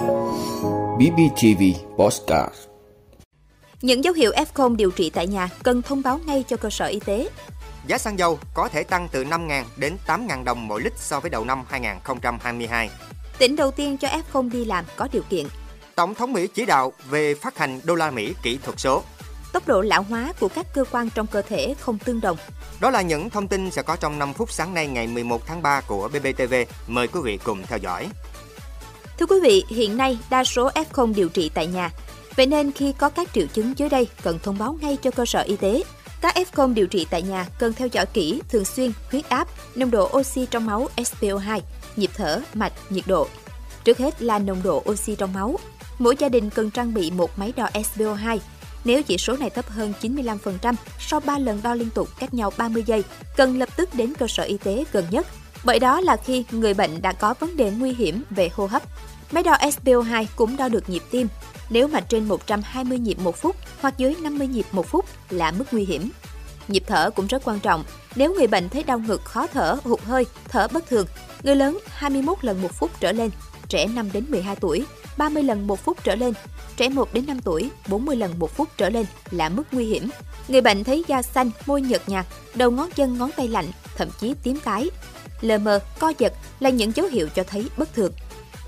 BBTV Postcard Những dấu hiệu F0 điều trị tại nhà cần thông báo ngay cho cơ sở y tế. Giá xăng dầu có thể tăng từ 5.000 đến 8.000 đồng mỗi lít so với đầu năm 2022. Tỉnh đầu tiên cho F0 đi làm có điều kiện. Tổng thống Mỹ chỉ đạo về phát hành đô la Mỹ kỹ thuật số. Tốc độ lão hóa của các cơ quan trong cơ thể không tương đồng. Đó là những thông tin sẽ có trong 5 phút sáng nay ngày 11 tháng 3 của BBTV. Mời quý vị cùng theo dõi. Thưa quý vị, hiện nay đa số F0 điều trị tại nhà. Vậy nên khi có các triệu chứng dưới đây cần thông báo ngay cho cơ sở y tế. Các F0 điều trị tại nhà cần theo dõi kỹ thường xuyên huyết áp, nồng độ oxy trong máu SpO2, nhịp thở, mạch, nhiệt độ. Trước hết là nồng độ oxy trong máu. Mỗi gia đình cần trang bị một máy đo SpO2. Nếu chỉ số này thấp hơn 95% sau 3 lần đo liên tục cách nhau 30 giây, cần lập tức đến cơ sở y tế gần nhất. Bởi đó là khi người bệnh đã có vấn đề nguy hiểm về hô hấp. Máy đo SpO2 cũng đo được nhịp tim. Nếu mà trên 120 nhịp một phút hoặc dưới 50 nhịp một phút là mức nguy hiểm. Nhịp thở cũng rất quan trọng. Nếu người bệnh thấy đau ngực, khó thở, hụt hơi, thở bất thường, người lớn 21 lần một phút trở lên, trẻ 5 đến 12 tuổi 30 lần một phút trở lên, trẻ 1 đến 5 tuổi 40 lần một phút trở lên là mức nguy hiểm. Người bệnh thấy da xanh, môi nhợt nhạt, đầu ngón chân ngón tay lạnh, thậm chí tím tái. Lờ mờ, co giật là những dấu hiệu cho thấy bất thường.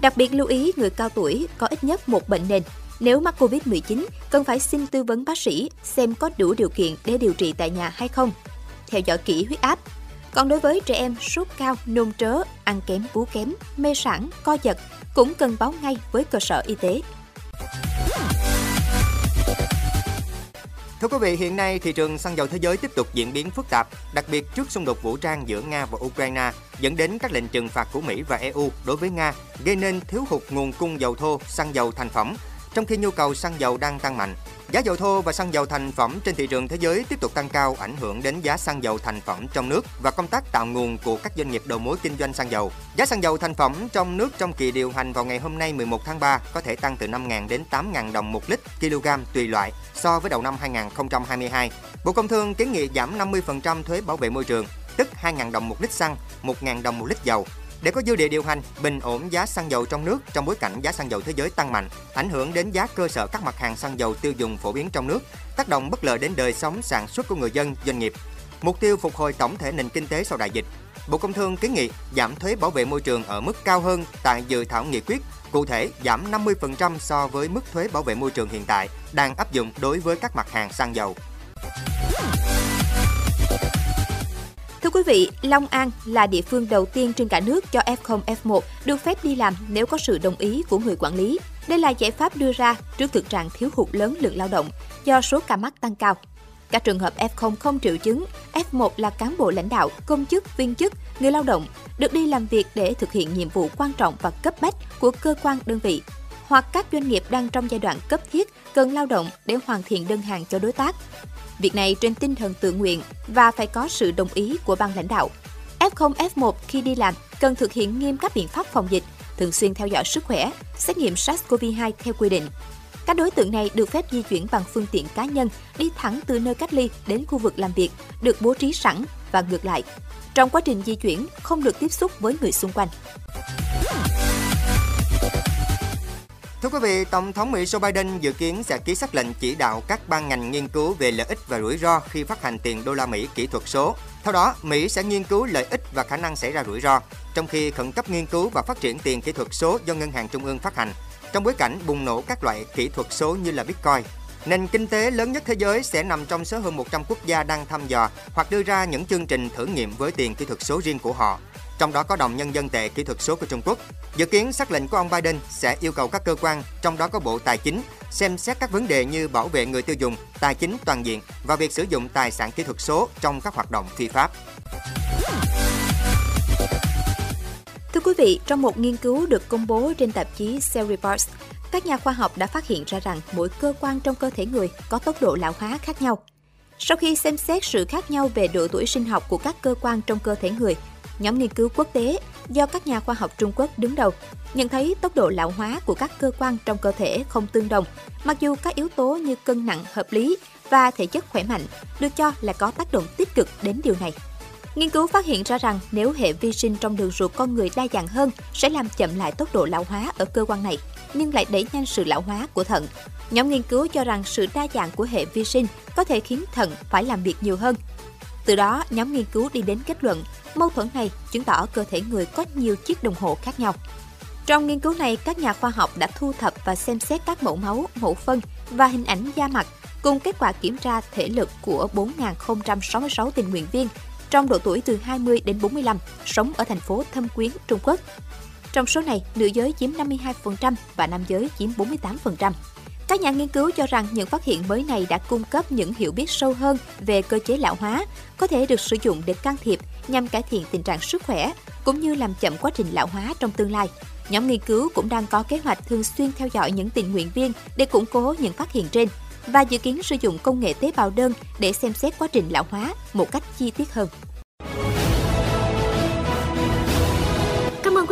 Đặc biệt lưu ý người cao tuổi có ít nhất một bệnh nền. Nếu mắc Covid-19, cần phải xin tư vấn bác sĩ xem có đủ điều kiện để điều trị tại nhà hay không. Theo dõi kỹ huyết áp. Còn đối với trẻ em sốt cao, nôn trớ, ăn kém, bú kém, mê sản, co giật cũng cần báo ngay với cơ sở y tế. Thưa quý vị, hiện nay thị trường xăng dầu thế giới tiếp tục diễn biến phức tạp, đặc biệt trước xung đột vũ trang giữa Nga và Ukraine dẫn đến các lệnh trừng phạt của Mỹ và EU đối với Nga, gây nên thiếu hụt nguồn cung dầu thô, xăng dầu thành phẩm, trong khi nhu cầu xăng dầu đang tăng mạnh. Giá dầu thô và xăng dầu thành phẩm trên thị trường thế giới tiếp tục tăng cao ảnh hưởng đến giá xăng dầu thành phẩm trong nước và công tác tạo nguồn của các doanh nghiệp đầu mối kinh doanh xăng dầu. Giá xăng dầu thành phẩm trong nước trong kỳ điều hành vào ngày hôm nay 11 tháng 3 có thể tăng từ 5.000 đến 8.000 đồng một lít kg tùy loại so với đầu năm 2022. Bộ Công Thương kiến nghị giảm 50% thuế bảo vệ môi trường, tức 2.000 đồng một lít xăng, 1.000 đồng một lít dầu để có dư địa điều hành, bình ổn giá xăng dầu trong nước trong bối cảnh giá xăng dầu thế giới tăng mạnh, ảnh hưởng đến giá cơ sở các mặt hàng xăng dầu tiêu dùng phổ biến trong nước, tác động bất lợi đến đời sống sản xuất của người dân, doanh nghiệp. Mục tiêu phục hồi tổng thể nền kinh tế sau đại dịch. Bộ Công Thương kiến nghị giảm thuế bảo vệ môi trường ở mức cao hơn tại dự thảo nghị quyết, cụ thể giảm 50% so với mức thuế bảo vệ môi trường hiện tại đang áp dụng đối với các mặt hàng xăng dầu quý vị, Long An là địa phương đầu tiên trên cả nước cho F0, F1 được phép đi làm nếu có sự đồng ý của người quản lý. Đây là giải pháp đưa ra trước thực trạng thiếu hụt lớn lượng lao động do số ca mắc tăng cao. Các trường hợp F0 không triệu chứng, F1 là cán bộ lãnh đạo, công chức, viên chức, người lao động được đi làm việc để thực hiện nhiệm vụ quan trọng và cấp bách của cơ quan đơn vị hoặc các doanh nghiệp đang trong giai đoạn cấp thiết cần lao động để hoàn thiện đơn hàng cho đối tác. Việc này trên tinh thần tự nguyện và phải có sự đồng ý của ban lãnh đạo. F0, F1 khi đi làm cần thực hiện nghiêm các biện pháp phòng dịch, thường xuyên theo dõi sức khỏe, xét nghiệm SARS-CoV-2 theo quy định. Các đối tượng này được phép di chuyển bằng phương tiện cá nhân đi thẳng từ nơi cách ly đến khu vực làm việc được bố trí sẵn và ngược lại. Trong quá trình di chuyển, không được tiếp xúc với người xung quanh. Thưa quý vị, Tổng thống Mỹ Joe Biden dự kiến sẽ ký xác lệnh chỉ đạo các ban ngành nghiên cứu về lợi ích và rủi ro khi phát hành tiền đô la Mỹ kỹ thuật số. Theo đó, Mỹ sẽ nghiên cứu lợi ích và khả năng xảy ra rủi ro, trong khi khẩn cấp nghiên cứu và phát triển tiền kỹ thuật số do ngân hàng trung ương phát hành. Trong bối cảnh bùng nổ các loại kỹ thuật số như là Bitcoin, nền kinh tế lớn nhất thế giới sẽ nằm trong số hơn 100 quốc gia đang thăm dò hoặc đưa ra những chương trình thử nghiệm với tiền kỹ thuật số riêng của họ trong đó có đồng nhân dân tệ kỹ thuật số của Trung Quốc. Dự kiến sắc lệnh của ông Biden sẽ yêu cầu các cơ quan, trong đó có Bộ Tài chính, xem xét các vấn đề như bảo vệ người tiêu dùng, tài chính toàn diện và việc sử dụng tài sản kỹ thuật số trong các hoạt động phi pháp. Thưa quý vị, trong một nghiên cứu được công bố trên tạp chí Cell Reports, các nhà khoa học đã phát hiện ra rằng mỗi cơ quan trong cơ thể người có tốc độ lão hóa khác nhau. Sau khi xem xét sự khác nhau về độ tuổi sinh học của các cơ quan trong cơ thể người, nhóm nghiên cứu quốc tế do các nhà khoa học Trung Quốc đứng đầu nhận thấy tốc độ lão hóa của các cơ quan trong cơ thể không tương đồng, mặc dù các yếu tố như cân nặng hợp lý và thể chất khỏe mạnh được cho là có tác động tích cực đến điều này. Nghiên cứu phát hiện ra rằng nếu hệ vi sinh trong đường ruột con người đa dạng hơn sẽ làm chậm lại tốc độ lão hóa ở cơ quan này. nhưng lại đẩy nhanh sự lão hóa của thận. Nhóm nghiên cứu cho rằng sự đa dạng của hệ vi sinh có thể khiến thận phải làm việc nhiều hơn. Từ đó, nhóm nghiên cứu đi đến kết luận mâu thuẫn này chứng tỏ cơ thể người có nhiều chiếc đồng hồ khác nhau. Trong nghiên cứu này, các nhà khoa học đã thu thập và xem xét các mẫu máu, mẫu phân và hình ảnh da mặt cùng kết quả kiểm tra thể lực của 4.066 tình nguyện viên trong độ tuổi từ 20 đến 45, sống ở thành phố Thâm Quyến, Trung Quốc. Trong số này, nữ giới chiếm 52% và nam giới chiếm 48%. Các nhà nghiên cứu cho rằng những phát hiện mới này đã cung cấp những hiểu biết sâu hơn về cơ chế lão hóa, có thể được sử dụng để can thiệp nhằm cải thiện tình trạng sức khỏe, cũng như làm chậm quá trình lão hóa trong tương lai. Nhóm nghiên cứu cũng đang có kế hoạch thường xuyên theo dõi những tình nguyện viên để củng cố những phát hiện trên và dự kiến sử dụng công nghệ tế bào đơn để xem xét quá trình lão hóa một cách chi tiết hơn.